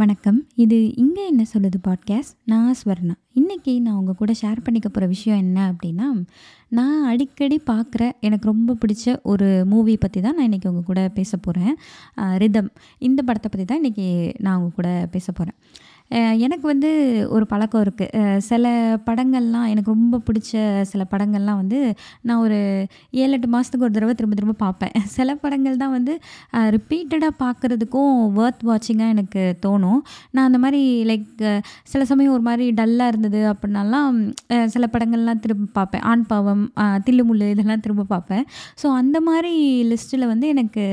வணக்கம். இது இங்கே என்ன சொல்லுது பாட்காஸ்ட் நான் ஸ்வர்ணா. இன்றைக்கி நான் உங்கள் கூட ஷேர் பண்ணிக்க போகிற விஷயம் என்ன அப்படின்னா நான் அடிக்கடி பார்க்குற எனக்கு ரொம்ப பிடிச்ச ஒரு மூவி பற்றி தான் நான் இன்றைக்கி உங்கள் கூட பேச போகிறேன் ரிதம். இந்த படத்தை பற்றி தான் இன்றைக்கி நான் உங்கள் கூட பேச போகிறேன் எனக்கு வந்து ஒரு பழக்கம் இருக்குது சில படங்கள்லாம் எனக்கு ரொம்ப பிடிச்ச சில படங்கள்லாம் வந்து நான் ஒரு ஏழு எட்டு மாதத்துக்கு ஒரு தடவை திரும்ப திரும்ப பார்ப்பேன். சில படங்கள் தான் வந்து ரிப்பீட்டடாக பார்க்குறதுக்கும் ஒர்த் வாட்சிங்காக எனக்கு தோணும். நான் அந்த மாதிரி லைக் சில சமயம் ஒரு மாதிரி டல்லாக இருந்தது அப்படின்னாலாம் சில படங்கள்லாம் திரும்ப பார்ப்பேன். ஆண் பாவம் தில்லுமுள்ளு இதெல்லாம் திரும்ப பார்ப்பேன். ஸோ அந்த மாதிரி லிஸ்ட்டில் வந்து எனக்கு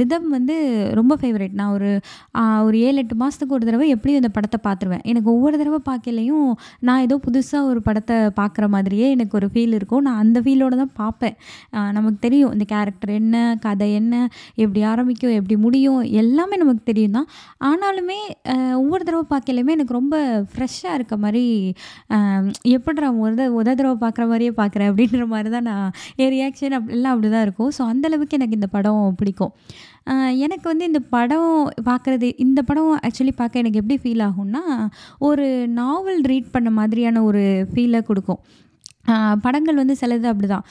ரிதம் வந்து ரொம்ப ஃபேவரேட் நான் ஒரு ஒரு ஏழு எட்டு மாதத்துக்கு ஒரு தடவை எப்படி மறுபடியும் இந்த படத்தை பார்த்துருவேன். எனக்கு ஒவ்வொரு தடவை பார்க்கலையும் நான் ஏதோ புதுசாக ஒரு படத்தை பார்க்குற மாதிரியே எனக்கு ஒரு ஃபீல் இருக்கும். நான் அந்த ஃபீலோடு தான் பார்ப்பேன். நமக்கு தெரியும் இந்த கேரக்டர் என்ன கதை என்ன எப்படி ஆரம்பிக்கும் எப்படி முடியும் எல்லாமே நமக்கு தெரியும் தான். ஆனாலுமே ஒவ்வொரு தடவை பார்க்கலையுமே எனக்கு ரொம்ப ஃப்ரெஷ்ஷாக இருக்க மாதிரி ஆஹ், எப்படிடா ஒரு முத தடவை பார்க்குற மாதிரியே பார்க்குறேன் அப்படின்ற மாதிரி தான் நான் என் ரியாக்ஷன் அப் எல்லாம் அப்படி தான் இருக்கும் ஸோ அந்தளவுக்கு எனக்கு இந்த படம் பிடிக்கும். எனக்கு வந்து இந்த படம் பார்க்குறது இந்த படம் ஆக்சுவலி பார்க்க எனக்கு எப்படி ஃபீல் ஆகும்னா ஒரு நாவல் ரீட் பண்ண மாதிரியான ஒரு ஃபீலை கொடுக்கும். படங்கள் வந்து சிலது அப்படி தான்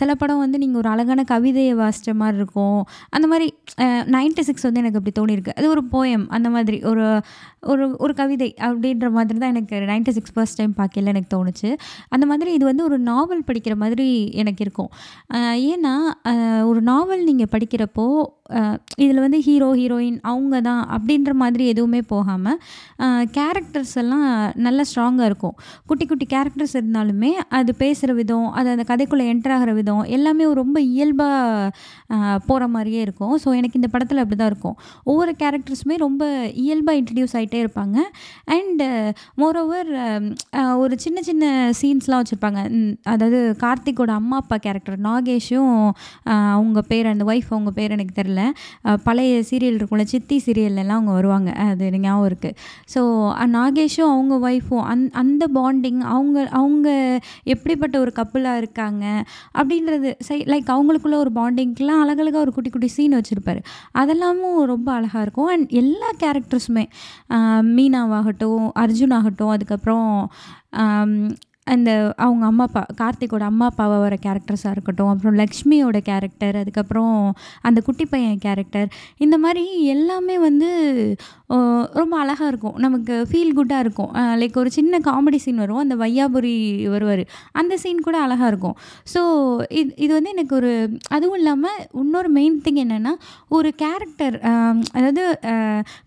சில படம் வந்து நீங்கள் ஒரு அழகான கவிதையை வாசித்த மாதிரி இருக்கும். அந்த மாதிரி நைன்டி சிக்ஸ் வந்து எனக்கு அப்படி தோணியிருக்கு. அது ஒரு போயம் அந்த மாதிரி ஒரு ஒரு ஒரு கவிதை அப்படின்ற மாதிரி தான் எனக்கு நைன்டி சிக்ஸ் ஃபர்ஸ்ட் டைம் பார்க்கல எனக்கு தோணுச்சு. அந்த மாதிரி இது வந்து ஒரு நாவல் படிக்கிற மாதிரி எனக்கு இருக்கும். ஏன்னா ஒரு நாவல் நீங்கள் படிக்கிறப்போ இதில் வந்து ஹீரோ ஹீரோயின் அவங்க தான் அப்படின்ற மாதிரி எதுவுமே போகாமல் கேரக்டர்ஸ் எல்லாம் நல்லா ஸ்ட்ராங்காக இருக்கும். குட்டி குட்டி கேரக்டர்ஸ் இருந்தாலுமே அது பேசுகிற விதம் அது அந்த கதைக்குள்ளே என்டர் ஆகிற விதம் எல்லாமே ரொம்ப இயல்பாக போகிற மாதிரியே இருக்கும். ஸோ எனக்கு இந்த படத்தில் அப்படி தான் இருக்கும். ஒவ்வொரு கேரக்டர்ஸுமே ரொம்ப இயல்பாக இன்ட்ரடியூஸ் ஆகிட்டே இருப்பாங்க. அண்டு மோரோவர் ஒரு சின்ன சின்ன சீன்ஸ்லாம் வச்சுருப்பாங்க. அதாவது கார்த்திக்கோட அம்மா அப்பா கேரக்டர் நாகேஷும் அவங்க பேர் அந்த ஒய்ஃப் அவங்க பேர் எனக்கு தெரில பழைய சீரியல் இருக்கும்ல சித்தி சீரியல்லாம் அவங்க வருவாங்க. அது எனக்கு ஞாபகம் இருக்குது ஸோ நாகேஷும் அவங்க ஒய்ஃபும் அந் அந்த பாண்டிங் அவங்க அவங்க எப் எப்படிப்பட்ட ஒரு கப்புளாக இருக்காங்க அப்படின்றது சை லைக் அவங்களுக்குள்ள ஒரு பாண்டிங்க்கெலாம் அழகழகாக ஒரு குட்டி குட்டி சீன் வச்சுருப்பார். அதெல்லாமும் ரொம்ப அழகாக இருக்கும். அண்ட் எல்லா கேரக்டர்ஸுமே மீனாவாகட்டும் அர்ஜுன் ஆகட்டும் அதுக்கப்புறம் அந்த அவங்க அம்மா அப்பா கார்த்திகோட அம்மா அப்பாவை வர கேரக்டர்ஸாக இருக்கட்டும் அப்புறம் லக்ஷ்மியோட கேரக்டர் அதுக்கப்புறம் அந்த குட்டி பையன் கேரக்டர் இந்த மாதிரி எல்லாமே வந்து ரொம்ப அழகாக இருக்கும். நமக்கு ஃபீல் குட்டாக இருக்கும். லைக் ஒரு சின்ன காமெடி சீன் வரும் அந்த வையாபுரி வருவார். அந்த சீன் கூட அழகாக இருக்கும். ஸோ இது இது வந்து எனக்கு ஒரு அதுவும் இல்லாமல் இன்னொரு மெயின் திங் என்னென்னா ஒரு கேரக்டர் அதாவது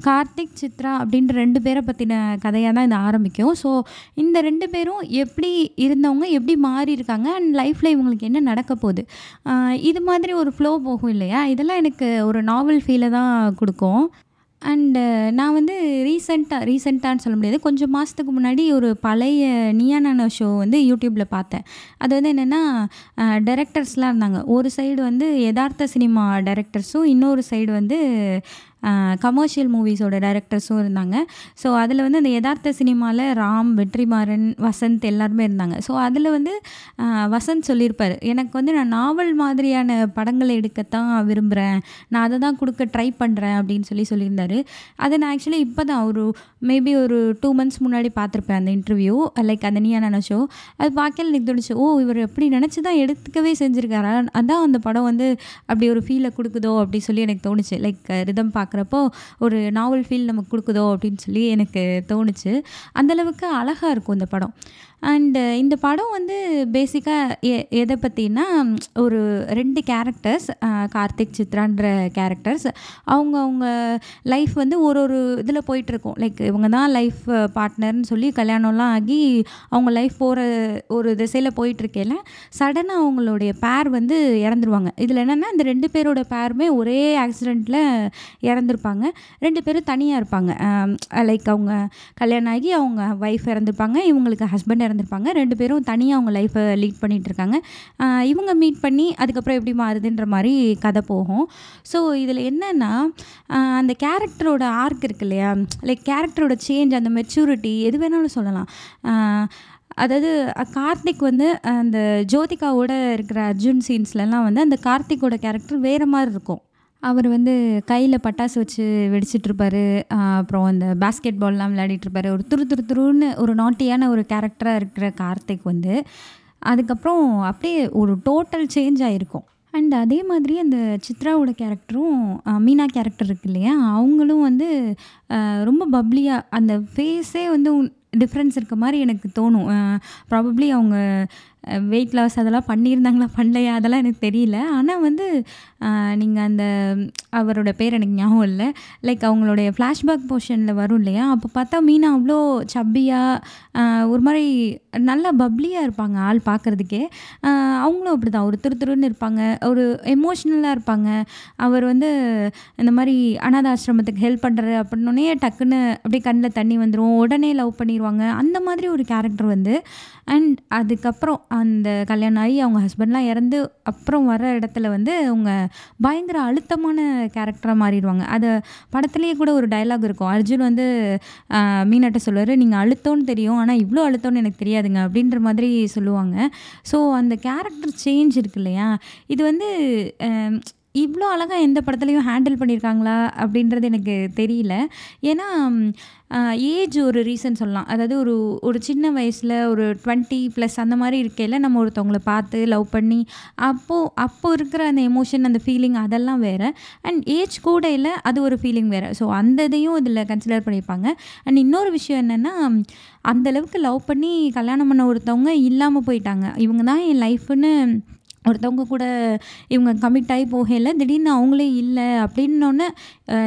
கார்த்திக் சித்ரா அப்படின்ற ரெண்டு பேரை பற்றின கதையாக தான் இது ஆரம்பிக்கும். ஸோ இந்த ரெண்டு பேரும் எப்படி எப்படி இருந்தவங்க எப்படி மாறி இருக்காங்க? அண்ட் லைஃப்பில் இவங்களுக்கு என்ன நடக்க போகுது? இது மாதிரி ஒரு ஃப்ளோ போகும் இல்லையா? இதெல்லாம் எனக்கு ஒரு நாவல் ஃபீலை தான் கொடுக்கும். அண்டு நான் வந்து ரீசெண்டாக ரீசெண்டான்னு சொல்ல முடியாது. கொஞ்சம் மாதத்துக்கு முன்னாடி ஒரு பழைய நியானான ஷோ வந்து யூடியூப்பில் பார்த்தேன். அது வந்து என்னென்னா டேரக்டர்ஸ்லாம் இருந்தாங்க. ஒரு சைடு வந்து யதார்த்த சினிமா டைரக்டர்ஸும் இன்னொரு சைடு வந்து கமர்ஷியல் மூவிஸோட டைரக்டர்ஸும் இருந்தாங்க. ஸோ அதில் வந்து அந்த யதார்த்த சினிமாவில் ராம் வெற்றிமாறன் வசந்த் எல்லாருமே இருந்தாங்க. ஸோ அதில் வந்து வசந்த் சொல்லியிருப்பார் எனக்கு வந்து நான் நாவல் மாதிரியான படங்களை எடுக்கத்தான் விரும்புகிறேன் நான் அதை தான் கொடுக்க ட்ரை பண்ணுறேன் அப்படின்னு சொல்லி சொல்லியிருந்தாரு. அதை நான் ஆக்சுவலி இப்போ தான் ஒரு மேபி ஒரு டூ மந்த்ஸ் முன்னாடி பார்த்துருப்பேன் அந்த இன்டர்வியூ லைக் அந்த நீயான ஷோ அது பார்க்கல எனக்கு தோணுச்சு ஓ இவர் எப்படி நினச்சி தான் எடுத்துக்கவே செஞ்சுருக்காரா? அதான் அந்த படம் வந்து அப்படி ஒரு ஃபீலை கொடுக்குதோ? அப்படி சொல்லி எனக்கு தோணுச்சு. லைக் ரிதம் பார்க்குறப்போ ஒரு நாவல் ஃபீல் நமக்கு கொடுக்குதோ அப்படின்னு சொல்லி எனக்கு தோணுச்சு. அந்தளவுக்கு அழகாக இருக்கும் இந்த படம். அண்டு uh, இந்த படம் வந்து பேசிக்காக எ எதை பற்றினா ஒரு ரெண்டு கேரக்டர்ஸ் கார்த்திக் சித்ரான்ற கேரக்டர்ஸ் அவங்க அவங்க லைஃப் வந்து ஒரு ஒரு இதில் போயிட்டுருக்கும். லைக் இவங்க தான் லைஃப் பார்ட்னர்னு சொல்லி கல்யாணம்லாம் ஆகி அவங்க லைஃப் போகிற ஒரு திசையில் போயிட்டுருக்கையில் சடனாக அவங்களுடைய பேர் வந்து இறந்துருவாங்க. இதில் என்னென்னா இந்த ரெண்டு பேரோட பேருமே ஒரே ஆக்சிடெண்ட்டில் இறந்துருப்பாங்க. ரெண்டு பேரும் தனியாக இருப்பாங்க. லைக் அவங்க கல்யாணம் ஆகி அவங்க ஒய்ஃப் இறந்துருப்பாங்க. இவங்களுக்கு ஹஸ்பண்ட் இருந்திருப்பாங்க ரெண்டு பேரும் தனியாக அவங்க லைஃப்பை லீட் பண்ணிகிட்ருக்காங்க இவங்க மீட் பண்ணி அதுக்கப்புறம் எப்படி மாறுதுன்ற மாதிரி கதை போகும். ஸோ இதில் என்னென்னா அந்த கேரக்டரோட ஆர்க் இருக்கு இல்லையா? லைக் கேரக்டரோட சேஞ்ச் அந்த மெச்சூரிட்டி எது வேணாலும் சொல்லலாம். அதாவது கார்த்திக் வந்து அந்த ஜோதிகாவோட இருக்கிற அர்ஜுன் சீன்ஸ்லலாம் வந்து அந்த கார்த்திக்கோட கேரக்டர் வேறு மாதிரி இருக்கும். அவர் வந்து கையில் பட்டாசு வச்சு வெடிச்சிட்ருப்பார் அப்புறம் அந்த பாஸ்கெட் பால்லாம் விளையாடிட்டுருப்பாரு. ஒரு துரு துரு துருன்னு ஒரு நாட்டியான ஒரு கேரக்டராக இருக்கிற கார்த்திக் வந்து அதுக்கப்புறம் அப்படியே ஒரு டோட்டல் சேஞ்ச் ஆகிருக்கும் அண்ட் அதே மாதிரி அந்த சித்ராவோட கேரக்டரும் மீனா கேரக்டர் இருக்கு இல்லையா? அவங்களும் வந்து ரொம்ப பப்ளியாக அந்த ஃபேஸே வந்து டிஃப்ரென்ஸ் இருக்க மாதிரி எனக்கு தோணும். ப்ராபப்ளி அவங்க வெயிட் லாஸ் அதெல்லாம் பண்ணியிருந்தாங்களா பண்ணலையா? அதெல்லாம் எனக்கு தெரியல. ஆனால் வந்து நீங்கள் அந்த அவரோட பேர் எனக்கு ஞாபகம் இல்லை. லைக் அவங்களுடைய ஃப்ளாஷ்பேக் போர்ஷனில் வரும் இல்லையா? அப்போ பார்த்தா மீனா அவ்வளோ சப்பியாக ஒரு மாதிரி நல்லா பப்ளியாக இருப்பாங்க ஆள் பார்க்குறதுக்கே. அவங்களும் அப்படி தான் ஒரு திரு திருன்னு இருப்பாங்க. ஒரு எமோஷ்னலாக இருப்பாங்க. அவர் வந்து இந்த மாதிரி அனாத ஆசிரமத்துக்கு ஹெல்ப் பண்ணுறாரு அப்படின்னோடனே டக்குன்னு அப்படியே கண்ணில் தண்ணி வந்துடும் உடனே லவ் பண்ணிடுவாங்க அந்த மாதிரி ஒரு கேரக்டர் வந்து. அண்ட் அதுக்கப்புறம் அந்த கல்யாணம் ஆகி அவங்க ஹஸ்பண்ட்லாம் இறந்து அப்புறம் வர இடத்துல வந்து அவங்க பயங்கர அழுத்தமான கேரக்டராக மாறிடுவாங்க. அது படத்துலேயே கூட ஒரு டைலாக் இருக்கும். அர்ஜுன் வந்து மீனாட்ட சொல்லுவார் நீங்கள் அழுத்தோன்னு தெரியும் ஆனால் இவ்வளோ அழுத்தோன்னு எனக்கு தெரியாதுங்க அப்படின்ற மாதிரி சொல்லுவாங்க. ஸோ அந்த கேரக்டர் சேஞ்ச் இருக்கு இல்லையா? இது வந்து இவ்வளோ அழகாக எந்த படத்துலையும் ஹேண்டில் பண்ணியிருக்காங்களா அப்படின்றது எனக்கு தெரியல. ஏன்னா ஏஜ் ஒரு ரீசன் சொல்லலாம். அதாவது ஒரு ஒரு சின்ன வயசில் ஒரு டுவெண்ட்டி ப்ளஸ் அந்த மாதிரி இருக்கையில் நம்ம ஒருத்தவங்கள பார்த்து லவ் பண்ணி அப்போது அப்போ இருக்கிற அந்த எமோஷன் அந்த ஃபீலிங் அதெல்லாம் வேறு. அண்ட் ஏஜ் கூட இல்லை அது ஒரு ஃபீலிங் வேறு. ஸோ அந்த இதையும் இதில் கன்சிடர் பண்ணியிருப்பாங்க அண்ட் இன்னொரு விஷயம் என்னென்னா அந்தளவுக்கு லவ் பண்ணி கல்யாணம் பண்ண ஒருத்தவங்க இல்லாமல் போயிட்டாங்க. இவங்க தான் என் லைஃப்னு ஒருத்தவங்க கூட இவங்க கமிட் ஆகி போகையில் திடீர்னு அவங்களே இல்லை அப்படின்னோடனே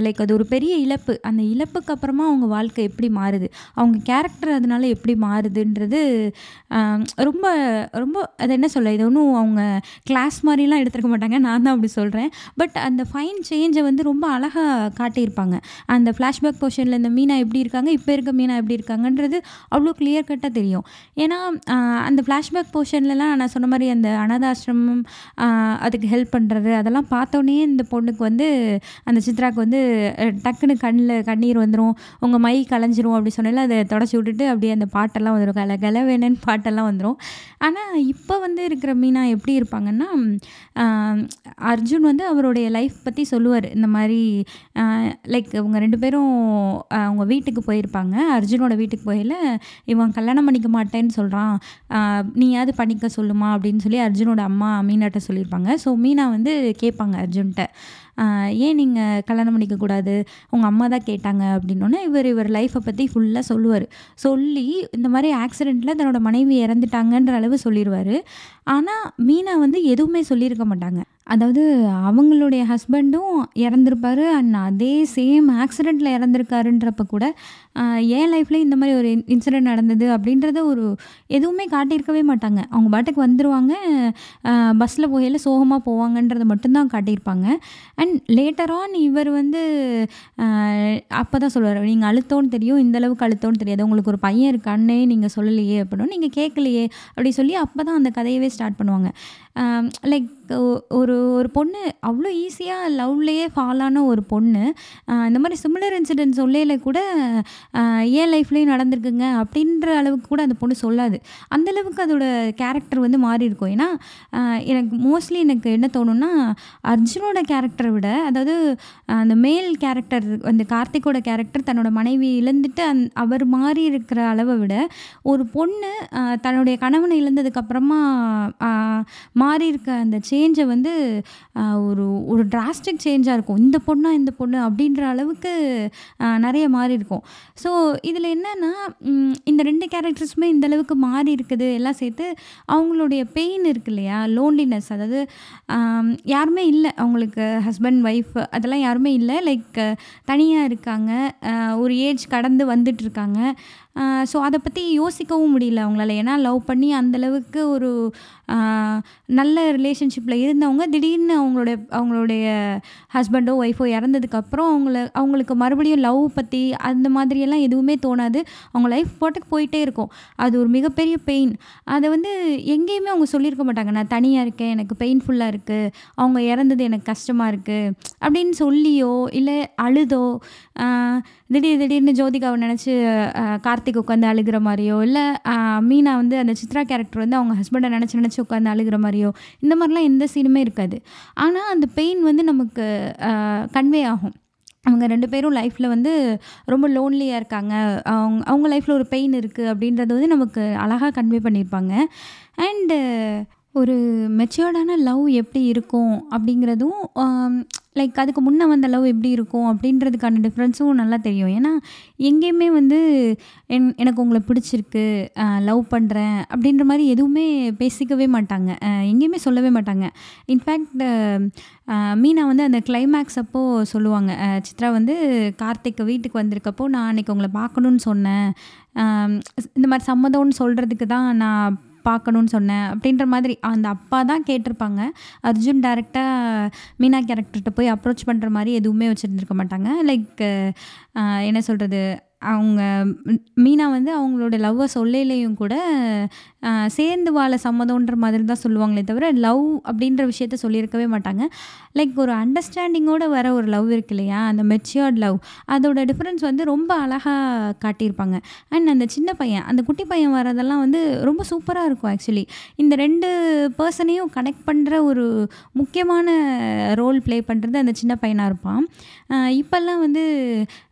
லைக் அது ஒரு பெரிய இழப்பு. அந்த இழப்புக்கு அப்புறமா அவங்க வாழ்க்கை எப்படி மாறுது? அவங்க கேரக்டர் அதனால எப்படி மாறுதுன்றது ரொம்ப ரொம்ப அது என்ன சொல்ல இது ஒன்றும் அவங்க கிளாஸ் மாதிரிலாம் எடுத்துருக்க மாட்டாங்க. நான் தான் அப்படி சொல்கிறேன் பட் அந்த ஃபைன் சேஞ்சை வந்து ரொம்ப அழகாக காட்டியிருப்பாங்க. அந்த ஃப்ளாஷ்பேக் போர்ஷனில் இந்த மீனா எப்படி இருக்காங்க இப்போ இருக்க மீனா எப்படி இருக்காங்கன்றது அவ்வளோ கிளியர் கட்டாக தெரியும். ஏன்னா அந்த ஃப்ளாஷ்பேக் போர்ஷன்லலாம் நான் சொன்ன மாதிரி அந்த அனாதாசிரமம் அதுக்கு ஹெல்ப் பண்ணுறது அதெல்லாம் பார்த்தோன்னே இந்த பொண்ணுக்கு வந்து அந்த சித்ராக்கு வந்து டக்குன்னு கண்ணில் கண்ணீர் வந்துடும் உங்கள் மை கலைஞ்சிரும் அப்படி சொன்னால அதை தொடச்சி விட்டுட்டு அப்படியே அந்த பாட்டெல்லாம் வந்துடும் கல கல வேணுன்னு பாட்டெல்லாம் வந்துடும் ஆனால் இப்போ வந்து இருக்கிற மீனா எப்படி இருப்பாங்கன்னா அர்ஜுன் வந்து அவருடைய லைஃப் பற்றி சொல்லுவார். இந்த மாதிரி லைக் இவங்க ரெண்டு பேரும் அவங்க வீட்டுக்கு போயிருப்பாங்க. அர்ஜுனோட வீட்டுக்கு போயில இவன் கல்யாணம் பண்ணிக்க மாட்டேன்னு சொல்கிறான் நீயாவது பண்ணிக்க சொல்லுமா? அப்படின்னு சொல்லி அர்ஜுனோட அம்மா மீனாட்ட சொல்லியிருப்பாங்க. ஸோ மீனா வந்து கேட்பாங்க அர்ஜுன்கிட்ட ஏன் நீங்கள் கல்யாணம் பண்ணிக்கக்கூடாது உங்கள் அம்மா தான் கேட்டாங்க. அப்படின்னோடனே இவர் இவர் லைஃப்பை பற்றி ஃபுல்லாக சொல்லுவார். சொல்லி இந்த மாதிரி ஆக்சிடெண்ட்டில் தன்னோட மனைவி இறந்துட்டாங்கன்ற அளவு சொல்லிடுவார் ஆனால் மீனா வந்து எதுவுமே சொல்லியிருக்க மாட்டாங்க. அதாவது அவங்களுடைய ஹஸ்பண்டும் இறந்துருப்பாரு அண்ட் அதே சேம் ஆக்சிடெண்ட்டில் இறந்துருக்காருன்றப்ப கூட என் லைஃப்லேயும் இந்த மாதிரி ஒரு இன்சிடெண்ட் நடந்தது அப்படின்றத ஒரு எதுவுமே காட்டியிருக்கவே மாட்டாங்க. அவங்க பாட்டுக்கு வந்துடுவாங்க பஸ்ஸில் போகையில் சோகமாக போவாங்கன்றதை மட்டும்தான் காட்டியிருப்பாங்க. அண்ட் லேட்டர் ஆன் இவர் வந்து அப்போ தான் சொல்லுவார் நீங்கள் அழுத்தோன்னு தெரியும் இந்த அளவுக்கு அழுத்தோன்னு தெரியாது. உங்களுக்கு ஒரு பையன் இருக்கான்னே நீங்கள் சொல்லலையே அப்படின்னு நீங்கள் கேட்கலையே அப்படி சொல்லி அப்போ தான் அந்த கதையவே ஸ்டார்ட் பண்ணுவாங்க. லைக் ஒரு ஒரு பொண்ணு அவ்வளோ ஈஸியாக லவ்லேயே ஃபாலான ஒரு பொண்ணு. இந்த மாதிரி சிமிலர் இன்சிடென்ட் சொல்லையில் கூட ஏன் லைஃப்லேயும் நடந்திருக்குங்க அப்படின்ற அளவுக்கு கூட அந்த பொண்ணு சொல்லாது. அந்தளவுக்கு அதோட கேரக்டர் வந்து மாறி இருக்கும். ஏன்னா எனக்கு மோஸ்ட்லி எனக்கு என்ன தோணும்னா அர்ஜுனோட கேரக்டரை விட அதாவது அந்த மேல் கேரக்டர் அந்த கார்த்திகோட கேரக்டர் தன்னோட மனைவி இழந்துட்டு அந் அவர் மாறி இருக்கிற அளவை விட ஒரு பொண்ணு தன்னுடைய கணவனை இழந்ததுக்கப்புறமா மாறி இருக்க அந்த சேஞ்சை வந்து ஒரு ஒரு டிராஸ்டிக் சேஞ்சாக இருக்கும். இந்த பொண்ணா இந்த பொண்ணு அப்படின்ற அளவுக்கு நிறைய மாறி இருக்கும். ஸோ இதில் என்னென்னா இந்த ரெண்டு கேரக்டர்ஸுமே இந்த அளவுக்கு மாறி இருக்குது. எல்லாம் சேர்த்து அவங்களுடைய பெயின் இருக்கு இல்லையா? லோன்லினஸ் அதாவது யாருமே இல்லை. அவங்களுக்கு ஹஸ்பண்ட் ஒய்ஃப் அதெல்லாம் யாருமே இல்லை. லைக் தனியாக இருக்காங்க. ஒரு ஏஜ் கடந்து வந்துட்டுருக்காங்க ஸோ அதை பற்றி யோசிக்கவும் முடியல அவங்களால. ஏன்னா லவ் பண்ணி அந்தளவுக்கு ஒரு நல்ல ரிலேஷன்ஷிப்பில் இருந்தவங்க திடீர்னு அவங்களுடைய அவங்களுடைய ஹஸ்பண்டோ ஒய்ஃபோ இறந்ததுக்கப்புறம் அவங்கள அவங்களுக்கு மறுபடியும் லவ் பற்றி அந்த மாதிரியெல்லாம் எதுவுமே தோணாது. அவங்க லைஃப் போட்டுக்கு போயிட்டே இருக்கும். அது ஒரு மிகப்பெரிய பெயின் அதை வந்து எங்கேயுமே அவங்க சொல்லியிருக்க மாட்டாங்க. நான் தனியாக இருக்கேன் எனக்கு பெயின்ஃபுல்லாக இருக்குது அவங்க இறந்தது எனக்கு கஷ்டமாக இருக்குது அப்படின்னு சொல்லியோ இல்லை அழுதோ திடீர் திடீர்னு ஜோதிகாவை நினச்சி கார்த்திக் உட்காந்து அழுகிற மாதிரியோ இல்லை மீனா வந்து அந்த சித்ரா கேரக்டர் வந்து அவங்க ஹஸ்பண்டை நினச்சி நினச்சி ஏஞ்சி உட்காந்து அழுகிற மாதிரியோ இந்த மாதிரிலாம் எந்த சீனுமே இருக்காது. ஆனால் அந்த பெயின் வந்து நமக்கு கன்வே ஆகும். அவங்க ரெண்டு பேரும் லைஃப்பில் வந்து ரொம்ப லோன்லியாக இருக்காங்க. அவங்க அவங்க லைஃப்பில் ஒரு பெயின் இருக்குது அப்படின்றது வந்து நமக்கு அழகாக கன்வே பண்ணியிருப்பாங்க. அண்டு ஒரு மெச்சோர்டான லவ் எப்படி இருக்கும் அப்படிங்கிறதும் லைக் அதுக்கு முன்னே வந்த லவ் எப்படி இருக்கும் அப்படின்றதுக்கான டிஃப்ரென்ஸும் நல்லா தெரியும். ஏன்னா எங்கேயுமே வந்து என் எனக்கு உங்களை பிடிச்சிருக்கு லவ் பண்ணுறேன் அப்படின்ற மாதிரி எதுவுமே பேசிக்கவே மாட்டாங்க. எங்கேயுமே சொல்லவே மாட்டாங்க. இன்ஃபேக்ட் மீனா வந்து அந்த கிளைமேக்ஸ் அப்போது சொல்லுவாங்க. சித்ரா வந்து கார்த்திக் வீட்டுக்கு வந்திருக்கப்போ நான் அன்றைக்கி உங்களை பார்க்கணுன்னு சொன்னேன். இந்த மாதிரி சம்மதம்னு சொல்கிறதுக்கு தான் நான் பார்க்கணுன்னு சொன்னேன். அப்படின்ற மாதிரி அந்த அப்பா தான் கேட்டிருப்பாங்க. அர்ஜுன் டேரெக்டாக மீனா கேரக்டர்கிட்ட போய் அப்ரோச் பண்ணுற மாதிரி எதுவுமே வச்சுருந்துருக்க மாட்டாங்க. லைக் என்ன சொல்கிறது அவங்க மீனா வந்து அவங்களோட லவ்வை சொல்லையிலையும் கூட சேர்ந்து வாழ சம்மதம்ன்ற மாதிரி தான் சொல்லுவாங்களே தவிர லவ் அப்படின்ற விஷயத்த சொல்லியிருக்கவே மாட்டாங்க. லைக் ஒரு அண்டர்ஸ்டாண்டிங்கோடு வர ஒரு லவ் இருக்கு இல்லையா? அந்த மெச்சியர்ட் லவ். அதோட டிஃப்ரென்ஸ் வந்து ரொம்ப அழகாக காட்டியிருப்பாங்க. அண்ட் அந்த சின்ன பையன் அந்த குட்டி பையன் வரதெல்லாம் வந்து ரொம்ப சூப்பராக இருக்கும் ஆக்சுவலி இந்த ரெண்டு பர்சனையும் கனெக்ட் பண்ணுற ஒரு முக்கியமான ரோல் ப்ளே பண்ணுறது அந்த சின்ன பையனாக இருப்பான். இப்போல்லாம் வந்து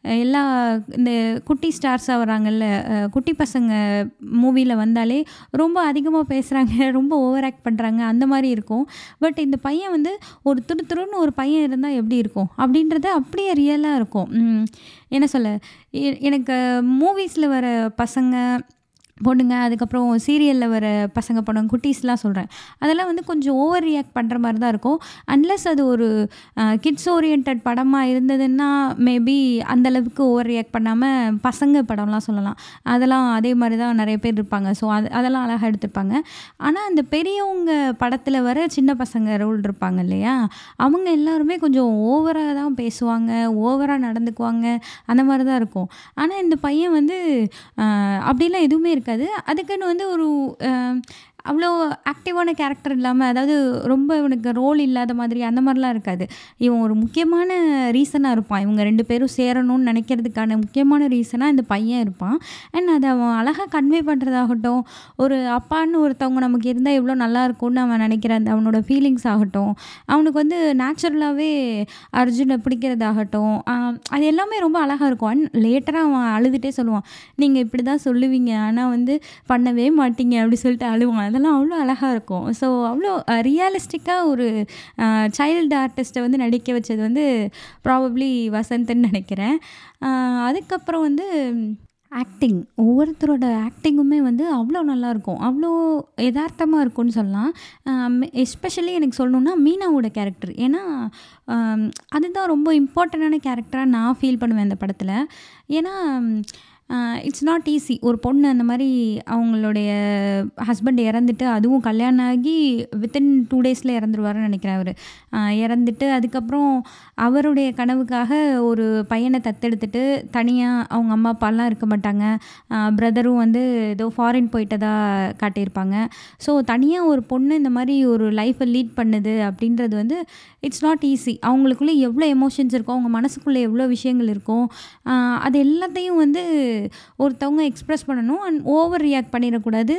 எல்லா இந்த குட்டி ஸ்டார்ஸாக வராங்கல்ல குட்டி பசங்க மூவியில் வந்தாலே ரொம்ப அதிகமாக பேசுகிறாங்க ரொம்ப ஓவர் ஆக்ட் பண்ணுறாங்க அந்த மாதிரி இருக்கும். பட் இந்த பையன் வந்து ஒரு துரு துருன்னு ஒரு பையன் இருந்தால் எப்படி இருக்கும்? அப்படின்றது அப்படியே ரியலாக இருக்கும். என்ன சொல்ல? எனக்கு மூவிஸில் வர பசங்க பொண்ணுங்க அதுக்கப்புறம் சீரியலில் வர பசங்க படம் குட்டீஸ்லாம் சொல்கிறேன் அதெல்லாம் வந்து கொஞ்சம் ஓவர் ரியாக்ட் பண்ணுற மாதிரி தான் இருக்கும். அன்லெஸ் அது ஒரு கிட்ஸ் ஓரியன்ட் படமாக இருந்ததுன்னா மேபி அந்தளவுக்கு ஓவர் ரியாக்ட் பண்ணாமல் பசங்க படம்லாம் சொல்லலாம். அதெல்லாம் அதே மாதிரி தான் நிறைய பேர் இருப்பாங்க. ஸோ அது அதெல்லாம் அழகாக எடுத்திருப்பாங்க ஆனால் அந்த பெரியவங்க படத்தில் வர சின்ன பசங்க ரோல் இருப்பாங்க இல்லையா? அவங்க எல்லாருமே கொஞ்சம் ஓவராக தான் பேசுவாங்க ஓவராக நடந்துக்குவாங்க. அந்த மாதிரி தான் இருக்கும். ஆனால் இந்த பையன் வந்து அப்படிலாம் எதுவுமே இருக்காது. அதுக்குன்னு வந்து ஒரு அவ்வளோ ஆக்டிவான கேரக்டர் இல்லாமல் அதாவது ரொம்ப இவனுக்கு ரோல் இல்லாத மாதிரி அந்த மாதிரிலாம் இருக்காது. இவன் ஒரு முக்கியமான ரீசனாக இருப்பான். இவங்க ரெண்டு பேரும் சேரணும்னு நினைக்கிறதுக்கான முக்கியமான ரீசனாக இந்த பையன் இருப்பான். அண்ட் அதை அவன் அழகாக கன்வே பண்ணுறதாகட்டும் ஒரு அப்பான்னு ஒருத்தவங்க நமக்கு இருந்தால் எவ்வளோ நல்லா இருக்கும்னு அவன் நினைக்கிற அந்த அவனோட ஃபீலிங்ஸ் ஆகட்டும் அவனுக்கு வந்து நேச்சுரலாகவே அர்ஜுனை பிடிக்கிறதாகட்டும் அது எல்லாமே ரொம்ப அழகாக இருக்கும். அண்ட் லேட்டராக அவன் அழுதுகிட்டே சொல்லுவான் நீங்கள் இப்படி தான் சொல்லுவீங்க. ஆனால் வந்து பண்ணவே மாட்டீங்க. அப்படி சொல்லிட்டு அழுவான். அதெல்லாம் அவ்வளோ அழகாக இருக்கும். ஸோ அவ்வளோ ரியலிஸ்டிக்காக ஒரு சைல்டு ஆர்டிஸ்ட்டை வந்து நடிக்க வச்சது வந்து ப்ராபப்ளி வசந்த்ன்னு நினைக்கிறேன். அதுக்கப்புறம் வந்து ஆக்டிங் ஒவ்வொருத்தரோட ஆக்டிங்குமே வந்து அவ்வளோ நல்லாயிருக்கும் அவ்வளோ யதார்த்தமாக இருக்கும்னு சொல்லலாம். எஸ்பெஷலி எனக்கு சொல்லணுன்னா மீனாவோட கேரக்டர் ஏன்னா அதுதான் ரொம்ப இம்பார்ட்டண்ட்டான கேரக்டராக நான் ஃபீல் பண்ணுவேன் அந்த படத்தில். ஏன்னா இட்ஸ் நாட் ஈஸி ஒரு பொண்ணு அந்த மாதிரி அவங்களுடைய ஹஸ்பண்ட் இறந்துட்டு அதுவும் கல்யாணம் ஆகி வித்தின் டூ டேஸில் இறந்துருவாருன்னு நினைக்கிறேன் அவர். இறந்துட்டு அதுக்கப்புறம் அவருடைய கனவுக்காக ஒரு பையனை தத்தெடுத்துட்டு தனியாக அவங்க அம்மா அப்பாலாம் இருக்க மாட்டாங்க. பிரதரும் வந்து ஏதோ ஃபாரின் போயிட்டதா காட்டியிருப்பாங்க. ஸோ தனியாக ஒரு பொண்ணு இந்த மாதிரி ஒரு லைஃப்பை லீட் பண்ணுது அப்படின்றது வந்து இட்ஸ் நாட் ஈஸி அவங்களுக்குள்ளே எவ்வளோ எமோஷன்ஸ் இருக்கும் அவங்க மனசுக்குள்ளே எவ்வளோ விஷயங்கள் இருக்கும் அது எல்லாத்தையும் வந்து ஒருத்தவங்க எக்ஸ்ப்ரெஸ் பண்ணணும் அண்ட் ஓவர் ரியாக்ட் பண்ணிடக்கூடாது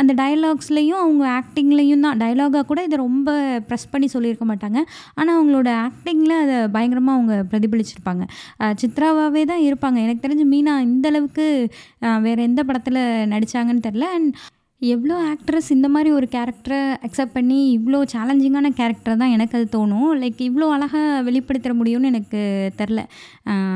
அந்த டயலாக்ஸ்லேயும் அவங்க ஆக்டிங்லேயும் தான் டயலாகாக கூட இதை ரொம்ப ப்ரெஸ் பண்ணி சொல்லியிருக்க மாட்டாங்க. ஆனால் அவங்களோட ஆக்டிங்கில் அதை பயங்கரமாக அவங்க பிரதிபலிச்சிருப்பாங்க. சித்ராவாகவே தான் இருப்பாங்க. எனக்கு தெரிஞ்சு மீனா இந்தளவுக்கு வேறு எந்த படத்தில் நடித்தாங்கன்னு தெரில அண்ட் எவ்வளோ ஆக்ட்ரஸ் இந்த மாதிரி ஒரு கேரக்டரை அக்செப்ட் பண்ணி இவ்வளோ சேலஞ்சிங்கான கேரக்டர் தான் எனக்கு அது தோணும். லைக் இவ்வளோ அழகாக வெளிப்படுத்த முடியும்னு எனக்கு தெரில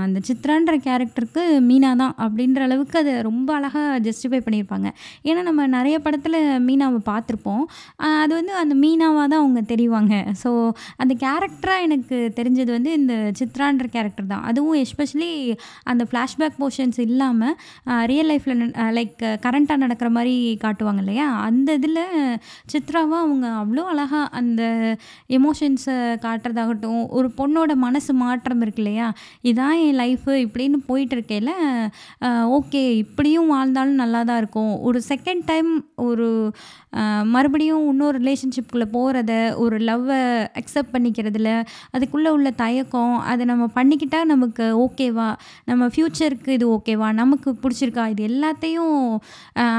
அந்த சித்ரான்ற கேரக்டருக்கு மீனா தான் அப்படின்ற அளவுக்கு அதை ரொம்ப அழகாக ஜஸ்டிஃபை பண்ணியிருப்பாங்க. ஏன்னா நம்ம நிறைய படத்தில் மீனாவை பார்த்துருப்போம். அது வந்து அந்த மீனாவாக தான் அவங்க தெரிவாங்க. ஸோ அந்த கேரக்டராக எனக்கு தெரிஞ்சது வந்து இந்த சித்ரான்ற கேரக்டர் தான். அதுவும் எஸ்பெஷலி அந்த ஃப்ளாஷ்பேக் போர்ஷன்ஸ் இல்லாமல் ரியல் லைஃப்பில் லைக் கரண்ட்டாக நடக்கிற மாதிரி காட்டுவாங்க. சொல்லுவாங்க இல்லையா அந்த இதில் சித்ராவாக அவங்க அவ்வளோ அழகாக அந்த எமோஷன்ஸை காட்டுறதாகட்டும் ஒரு பொண்ணோட மனசு மாற்றம் இருக்கு இல்லையா இதான் என் லைஃபு இப்படின்னு போயிட்டு இருக்கையில் ஓகே இப்படியும் வாழ்ந்தாலும் நல்லா தான் இருக்கும். ஒரு செகண்ட் டைம் ஒரு மறுபடியும் இன்னொரு ரிலேஷன்ஷிப்குள்ளே போகிறத ஒரு லவ்வை அக்செப்ட் பண்ணிக்கிறதுல அதுக்குள்ளே உள்ள தயக்கம் அதை நம்ம பண்ணிக்கிட்டால் நமக்கு ஓகேவா நம்ம ஃப்யூச்சருக்கு இது ஓகேவா நமக்கு பிடிச்சிருக்கா? இது எல்லாத்தையும்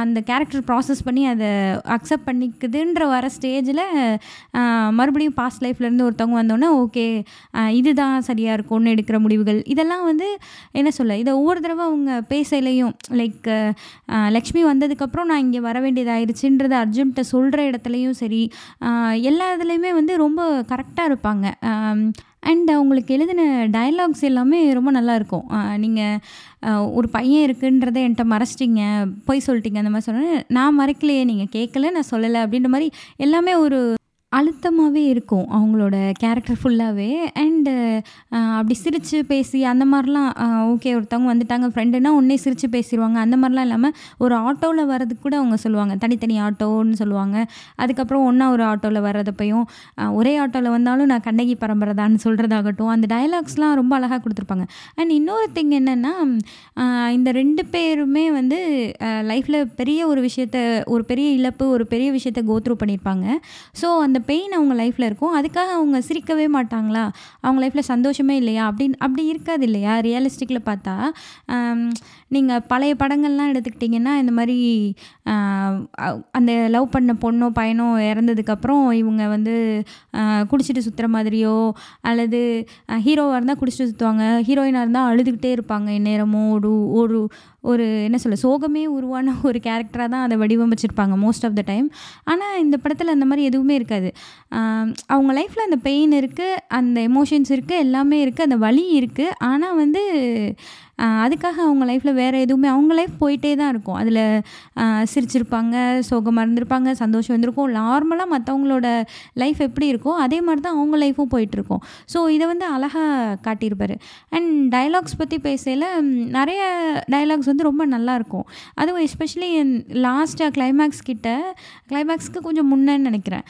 அந்த கேரக்டர் ப்ராசஸ் பண்ணி அதை அக்செப்ட் பண்ணிக்குதுன்ற வர ஸ்டேஜில் மறுபடியும் பாஸ்ட் லைஃப்லேருந்து ஒருத்தவங்க வந்தோடனே ஓகே இதுதான் சரியாக இருக்கும்னு எடுக்கிற முடிவுகள். இதெல்லாம் வந்து என்ன சொல்ல இதை ஒவ்வொரு தடவை அவங்க பேசலையும். லைக் லக்ஷ்மி வந்ததுக்கப்புறம் நான் இங்கே வர வேண்டியதாயிருச்சுன்றது அர்ஜுன்கிட்ட சொல்கிற இடத்துலையும் சரி எல்லா இதுலேயுமே வந்து ரொம்ப கரெக்டாக இருப்பாங்க. அண்ட் அவங்களுக்கு uh, எழுதின டயலாக்ஸ் எல்லாமே ரொம்ப நல்லாயிருக்கும் நீங்கள் ஒரு பையன் இருக்குன்றதை என்கிட்ட மறைச்சிட்டிங்க பொய் சொல்லிட்டீங்க அந்த மாதிரி சொன்னேன் நான் மறைக்கலையே நீங்கள் கேட்கல நான் சொல்லலை அப்படின்ற மாதிரி எல்லாமே ஒரு அழுத்தமாகவே இருக்கும் அவங்களோட கேரக்டர் ஃபுல்லாகவே அண்டு அப்படி சிரித்து பேசி அந்த மாதிரிலாம் ஓகே ஒருத்தவங்க வந்துட்டாங்க ஃப்ரெண்டுனா உடனே சிரித்து பேசிடுவாங்க அந்த மாதிரிலாம் இல்லாமல் ஒரு ஆட்டோவில் வர்றதுக்கு கூட அவங்க சொல்லுவாங்க. தனித்தனி ஆட்டோன்னு சொல்லுவாங்க. அதுக்கப்புறம் ஒன்றா ஒரு ஆட்டோவில் வர்றதப்பையும் ஒரே ஆட்டோவில் வந்தாலும் நான் கண்ணகி பரம்பரைதான்னு சொல்கிறதாகட்டும் அந்த டயலாக்ஸ்லாம் ரொம்ப அழகாக கொடுத்துருப்பாங்க. அண்ட் இன்னொரு திங் என்னென்னா இந்த ரெண்டு பேருமே வந்து லைஃப்பில் பெரிய ஒரு விஷயத்த ஒரு பெரிய இழப்பு ஒரு பெரிய விஷயத்த கோத்ரூ பண்ணியிருப்பாங்க ஸோ அந்த பெயின் அவங்க லைஃப்பில் இருக்கும். அதுக்காக அவங்க சிரிக்கவே மாட்டாங்களா? அவங்க லைஃப்பில் சந்தோஷமே இல்லையா? அப்படின்னு அப்படி இருக்காது இல்லையா? ரியலிஸ்டிக்கில் பார்த்தா நீங்கள் பழைய படங்கள்லாம் எடுத்துக்கிட்டிங்கன்னா இந்த மாதிரி அந்த லவ் பண்ண பொண்ணோ பையனோ இறந்ததுக்கப்புறம் இவங்க வந்து குடிச்சிட்டு சுற்றுற மாதிரியோ அல்லது ஹீரோவாக இருந்தால் குடிச்சிட்டு சுற்றுவாங்க ஹீரோயினாக இருந்தால் அழுதுகிட்டே இருப்பாங்க எந்நேரமும் ஒரு ஒரு ஒரு என்ன சொல்ல சோகமே உருவான ஒரு கேரக்டராக தான் அதை வடிவமைச்சிருப்பாங்க மோஸ்ட் ஆஃப் த டைம் ஆனால் இந்த படத்தில் அந்த மாதிரி எதுவுமே இருக்காது. அவங்க லைஃப்பில் அந்த பெயின் இருக்குது அந்த எமோஷன்ஸ் இருக்குது எல்லாமே இருக்குது அந்த வலி இருக்குது ஆனால் வந்து அதுக்காக அவங்க லைஃப்பில் வேறு எதுவுமே அவங்க லைஃப் போயிட்டே தான் இருக்கும். அதில் சிரிச்சிருப்பாங்க சோகமாக இருந்திருப்பாங்க சந்தோஷம் இருந்திருக்கும். நார்மலாக மற்றவங்களோட லைஃப் எப்படி இருக்கோ அதே மாதிரி தான் அவங்க லைஃப்பும் போயிட்டுருக்கும் ஸோ இதை வந்து அழகாக காட்டியிருப்பார். அண்ட் டயலாக்ஸ் பற்றி பேசையில் நிறைய டயலாக்ஸ் வந்து ரொம்ப நல்லாயிருக்கும் அதுவும் எஸ்பெஷலி லாஸ்ட்டாக கிளைமேக்ஸ் கிட்ட கிளைமேக்ஸ்க்கு கொஞ்சம் முன்னேன்னு நினைக்கிறேன்.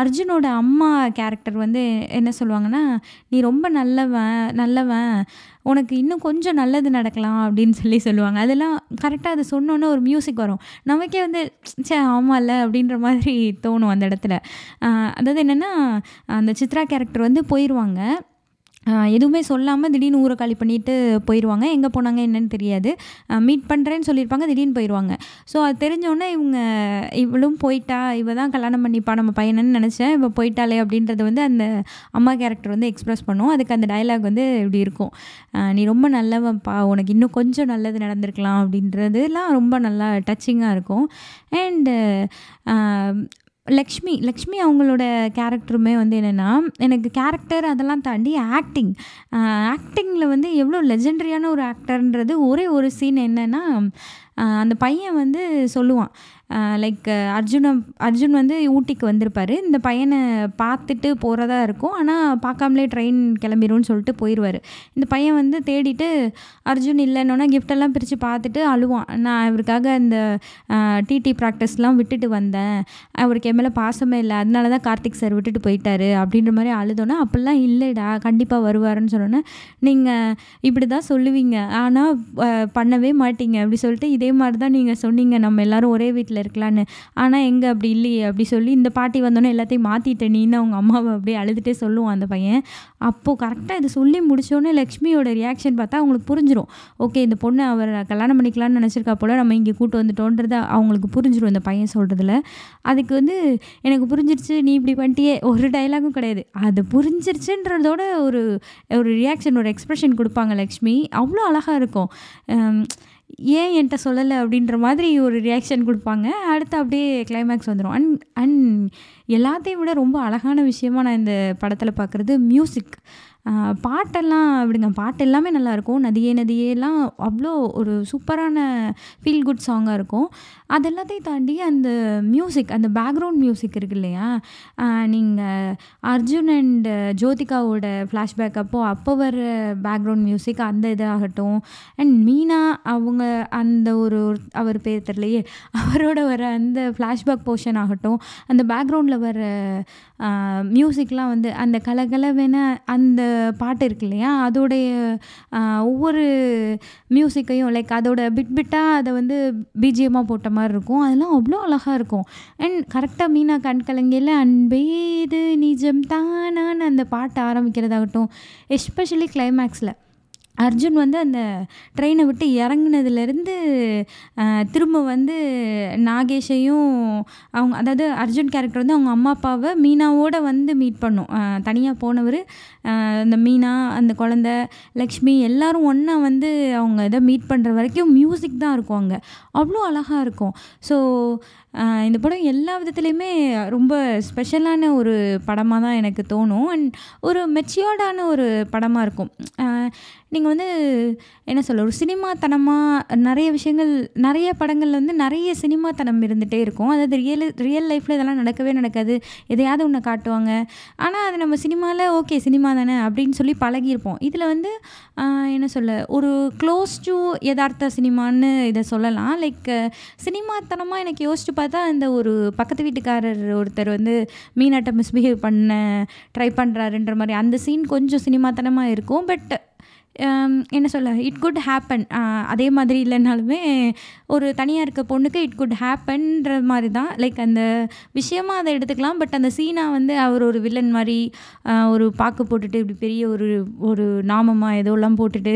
அர்ஜுனோட அம்மா கேரக்டர் வந்து என்ன சொல்லுவாங்கன்னா நீ ரொம்ப நல்லவன் நல்லவன் உனக்கு இன்னும் கொஞ்சம் நல்லது நடக்கலாம் அப்படின்னு சொல்லி சொல்லுவாங்க. அதெல்லாம் கரெக்டாக அதை சொன்னோன்னே ஒரு மியூசிக் வரும். நமக்கே வந்து சே ஆமாம்ல அப்படின்ற மாதிரி தோணும் அந்த இடத்துல. அதாவது என்னென்னா அந்த சித்ரா கேரக்டர் வந்து போயிடுவாங்க எதுவுமே சொல்லாமல் திடீர்னு ஊரை காலி பண்ணிட்டு போயிடுவாங்க எங்கே போனாங்க என்னன்னு தெரியாது. மீட் பண்ணுறேன்னு சொல்லியிருப்பாங்க திடீர்னு போயிடுவாங்க ஸோ அது தெரிஞ்சோடனே இவங்க இவளும் போயிட்டா இவ தான் கல்யாணம் பண்ணிப்பா நம்ம பையனன்னு நினச்சேன். இவ போயிட்டாலே அப்படின்றது வந்து அந்த அம்மா கேரக்டர் வந்து எக்ஸ்ப்ரெஸ் பண்ணும். அதுக்கு அந்த டயலாக் வந்து இப்படி இருக்கும். நீ ரொம்ப நல்லவன்ப்பா. உனக்கு இன்னும் கொஞ்சம் நல்லது நடந்திருக்கலாம். அப்படின்றதுலாம் ரொம்ப நல்லா டச்சிங்காக இருக்கும். அண்டு லக்ஷ்மி லக்ஷ்மி அவங்களோட கேரக்டருமே வந்து என்னென்னா எனக்கு கேரக்டர் அதெல்லாம் தாண்டி ஆக்டிங் ஆக்டிங்கில் வந்து எவ்வளோ லெஜெண்டரியான ஒரு ஆக்டர்ன்றது ஒரே ஒரு சீன் என்னென்னா அந்த பையன் வந்து சொல்லுவான். லைக் அர்ஜுனை அர்ஜுன் வந்து ஊட்டிக்கு வந்திருப்பார். இந்த பையனை பார்த்துட்டு போகிறதா இருக்கும். ஆனால் பார்க்காமலே ட்ரெயின் கிளம்பிடும்னு சொல்லிட்டு போயிடுவார் இந்த பையன் வந்து தேடிட்டு அர்ஜுன் இல்லைன்னொன்னா கிஃப்டெல்லாம் பிரித்து பார்த்துட்டு அழுவான். நான் இவருக்காக இந்த டிடி ப்ராக்டிஸ்லாம் விட்டுட்டு வந்தேன். அவருக்கு என் மேலே பாசமே இல்லை. அதனால தான் கார்த்திக் சார் விட்டுட்டு போயிட்டாரு. அப்படின்ற மாதிரி அழுதோன்னா அப்படிலாம் இல்லைடா. கண்டிப்பாக வருவாருன்னு சொன்னோன்னே நீங்கள் இப்படி தான் சொல்லுவீங்க ஆனால் பண்ணவே மாட்டீங்க. அப்படி சொல்லிட்டு இதே அதே மாதிரி தான் நீங்கள் சொன்னீங்க நம்ம எல்லாரும் ஒரே வீட்டில் இருக்கலான்னு. ஆனால் எங்கே அப்படி இல்லையே அப்படி சொல்லி இந்த பாட்டி வந்தோன்னே எல்லாத்தையும் மாற்றிட்டேன் நீன்னு அவங்க அம்மாவை அப்படியே அழுதுகிட்டே சொல்லுவான் அந்த பையன். அப்போது கரெக்டாக இது சொல்லி முடிச்சோடனே லக்ஷ்மியோட ரியாக்ஷன் பார்த்தா அவங்களுக்கு புரிஞ்சிடும் ஓகே இந்த பொண்ணு அவர் கல்யாணம் பண்ணிக்கலாம்னு நினச்சிருக்கா போல் நம்ம இங்கே கூட்டு வந்துட்டோன்றது அவங்களுக்கு புரிஞ்சிடும் இந்த பையன் சொல்கிறதுல அதுக்கு வந்து எனக்கு புரிஞ்சிருச்சு நீ இப்படி பண்ணிட்டியே ஒரு டைலாகும் கிடையாது. அது புரிஞ்சிருச்சுன்றதோட ஒரு ஒரு ரியாக்ஷன் ஒரு எக்ஸ்ப்ரெஷன் கொடுப்பாங்க லக்ஷ்மி. அவ்வளோ அழகாக இருக்கும். ஏன் என்கிட்ட சொல்லலை அப்படின்ற மாதிரி ஒரு ரியாக்ஷன் கொடுப்பாங்க. அடுத்து அப்படியே கிளைமேக்ஸ் வந்துடும் அண்ட் அண்ட் எல்லாத்தையும் விட ரொம்ப அழகான விஷயமா நான் இந்த படத்தில் பார்க்குறது மியூசிக் பாட்டெல்லாம் விடுங்க. பாட்டு எல்லாமே நல்லாயிருக்கும் நதியே நதியேலாம் அவ்வளோ ஒரு சூப்பரான ஃபீல் குட் சாங்காக இருக்கும். அது எல்லாத்தையும் தாண்டி அந்த மியூசிக் அந்த பேக்ரவுண்ட் மியூசிக் இருக்கு இல்லையா? நீங்கள் அர்ஜுன் அண்ட் ஜோதிகாவோட ஃப்ளாஷ்பேக் அப்போது அப்போ வர பேக்ரவுண்ட் மியூசிக் அந்த இதாகட்டும். அண்ட் மீனா அவங்க அந்த ஒரு அவர் பேர் தெரியலையே. அவரோட வர அந்த ஃப்ளாஷ்பேக் போர்ஷன் ஆகட்டும் அந்த பேக்ரவுண்டில் வர மியூசிக்லாம் வந்து அந்த கலகலவென அந்த பாட்டு இருக்கு இல்லையா? அதோடைய ஒவ்வொரு மியூசிக்கையும் லைக் அதோட பிட் பிட்டாக அதை வந்து பிஜிஎம்மாக போட்ட மாதிரி இருக்கும். அதெல்லாம் அவ்வளோ அழகாக இருக்கும். அண்ட் கரெக்டாக மீனா கண் கலங்கையில் அன்பேது நிஜம் தானான்னு அந்த பாட்டு ஆரம்பிக்கிறதாகட்டும் எஸ்பெஷலி கிளைமேக்ஸில் அர்ஜுன் வந்து அந்த ட்ரெயினை விட்டு இறங்குனதுலேருந்து திரும்ப வந்து நாகேஷையும் அவங்க அதாவது அர்ஜுன் கேரக்டர் வந்து அவங்க அம்மா அப்பாவை மீனாவோடு வந்து மீட் பண்ணும். தனியாக போனவர் அந்த மீனா அந்த குழந்த லக்ஷ்மி எல்லோரும் ஒன்றா வந்து அவங்க இதை மீட் பண்ணுற வரைக்கும் மியூசிக் தான் இருக்கும் அங்கே. அவ்வளோ அழகாக இருக்கும். ஸோ இந்த படம் எல்லா விதத்துலேயுமே ரொம்ப ஸ்பெஷலான ஒரு படமாக தான் எனக்கு தோணும். அண்ட் ஒரு மெச்சியோர்டான ஒரு படமாக இருக்கும். நீங்கள் வந்து என்ன சொல்ல ஒரு சினிமாத்தனமாக நிறைய விஷயங்கள் நிறைய படங்களில் வந்து நிறைய சினிமாத்தனம் இருந்துகிட்டே இருக்கும். அதாவது ரியல் ரியல் லைஃப்பில் இதெல்லாம் நடக்கவே நடக்காது. எதையாவது ஒன்று காட்டுவாங்க. ஆனால் அது நம்ம சினிமாவில் ஓகே சினிமா தானே அப்படின்னு சொல்லி பழகியிருப்போம். இதில் வந்து என்ன சொல்ல ஒரு க்ளோஸ் டு யதார்த்த சினிமான்னு இதை சொல்லலாம். லைக் சினிமாத்தனமாக எனக்கு யோசிச்சு பார்த்தா இந்த ஒரு பக்கத்து வீட்டுக்காரர் ஒருத்தர் வந்து மீனாட்டை மிஸ்பிஹேவ் பண்ண ட்ரை பண்ணுறாருன்ற மாதிரி அந்த சீன் கொஞ்சம் சினிமாத்தனமாக இருக்கும். பட் Um, என்ன சொல்ல இட் குட் ஹேப்பன் அதே மாதிரி இல்லைனாலுமே ஒரு தனியாக இருக்க பொண்ணுக்கு இட் குட் ஹேப்பன்ற மாதிரி தான். லைக் அந்த விஷயமாக அதை எடுத்துக்கலாம். பட் அந்த சீனா வந்து அவர் ஒரு வில்லன் மாதிரி ஒரு பாக்கு போட்டுட்டு இப்படி பெரிய ஒரு ஒரு நாமமாக ஏதோலாம் போட்டுட்டு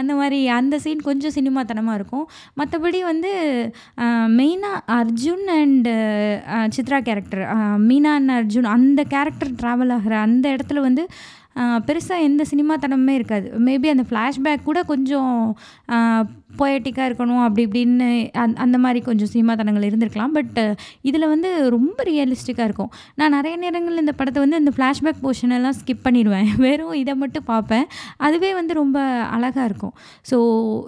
அந்த மாதிரி அந்த சீன் கொஞ்சம் சினிமாத்தனமாக இருக்கும். மற்றபடி வந்து மெயினாக Arjun and Chitra character Meena and Arjun அந்த கேரக்டர் ட்ராவல் ஆகிற அந்த இடத்துல வந்து பெருசாக எந்த சினிமா தனமுமே இருக்காது. மேபி அந்த ஃப்ளாஷ்பேக் கூட கொஞ்சம் பொயட்டிக்காக இருக்கணும் அப்படி இப்படின்னு அந் அந்த மாதிரி கொஞ்சம் சினிமாத்தனங்கள் இருந்திருக்கலாம். பட் இதில் வந்து ரொம்ப ரியலிஸ்டிக்காக இருக்கும். நான் நிறைய நேரங்களில் இந்த படத்தை வந்து இந்த ஃப்ளாஷ்பேக் போர்ஷன் எல்லாம் ஸ்கிப் பண்ணிடுவேன். வெறும் இதை மட்டும் பார்ப்பேன். அதுவே வந்து ரொம்ப அழகாக இருக்கும். ஸோ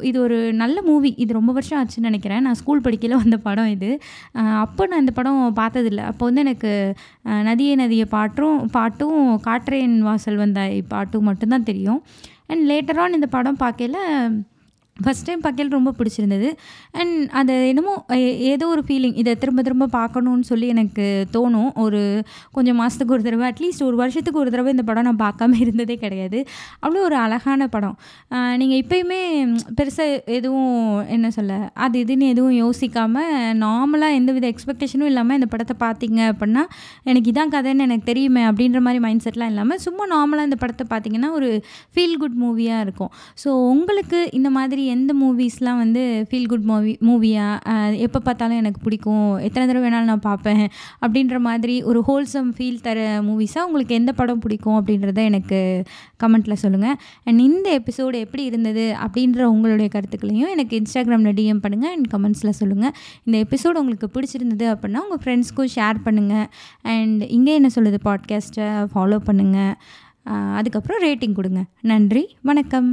இது ஒரு நல்ல மூவி இது ரொம்ப வருஷம் ஆச்சுன்னு நினைக்கிறேன். நான் ஸ்கூல் படிக்கையில் வந்த படம் இது. அப்போ நான் இந்த படம் பார்த்ததில்ல. அப்போ வந்து எனக்கு நதியே நதியை பாட்டும் பாட்டும் காற்றேன் வாசல் வந்த பாட்டும் மட்டும்தான் தெரியும். அண்ட் லேட்டரான் இந்த படம் பார்க்கல ஃபஸ்ட் டைம் பார்க்கையில் ரொம்ப பிடிச்சிருந்தது. அண்ட் அது என்னமோ ஏதோ ஒரு ஃபீலிங் இதை திரும்ப திரும்ப பார்க்கணுன்னு சொல்லி எனக்கு தோணும். ஒரு கொஞ்சம் மாதத்துக்கு ஒரு தடவை அட்லீஸ்ட் ஒரு வருஷத்துக்கு ஒரு தடவை இந்த படம் நான் பார்க்காம இருந்ததே கிடையாது. அவ்வளோ ஒரு அழகான படம். நீங்கள் இப்போயுமே பெருசாக எதுவும் என்ன சொல்ல அது இதுன்னு எதுவும் யோசிக்காமல் நார்மலாக எந்த வித எக்ஸ்பெக்டேஷனும் இல்லாமல் இந்த படத்தை பார்த்தீங்க அப்படின்னா எனக்கு இதான் கதைன்னு எனக்கு தெரியுமே அப்படின்ற மாதிரி மைண்ட் செட்லாம் இல்லாமல் சும்மா நார்மலாக இந்த படத்தை பார்த்தீங்கன்னா ஒரு ஃபீல் குட் மூவியாக இருக்கும். ஸோ உங்களுக்கு இந்த மாதிரி எந்த மூவிஸ்லாம் வந்து ஃபீல் குட் மூவி மூவியாக எப்போ பார்த்தாலும் எனக்கு பிடிக்கும். எத்தனை தடவை வேணாலும் நான் பார்ப்பேன். அப்படின்ற மாதிரி ஒரு ஹோல்சம் ஃபீல் தர மூவிஸாக உங்களுக்கு எந்த படம் பிடிக்கும் அப்படின்றத எனக்கு கமெண்ட்டில் சொல்லுங்கள் அண்ட் இந்த எபிசோடு எப்படி இருந்தது அப்படின்ற உங்களுடைய கருத்துக்களையும் எனக்கு இன்ஸ்டாகிராமில் டிஎம் பண்ணுங்கள் அண்ட் கமெண்ட்ஸில் சொல்லுங்கள் இந்த எபிசோடு உங்களுக்கு பிடிச்சிருந்தது அப்படின்னா உங்கள் ஃப்ரெண்ட்ஸ்க்கும் ஷேர் பண்ணுங்கள் அண்ட் இங்கே என்ன சொல்லுது பாட்காஸ்ட்டை ஃபாலோ பண்ணுங்கள் அதுக்கப்புறம் ரேட்டிங் கொடுங்க. நன்றி. வணக்கம்.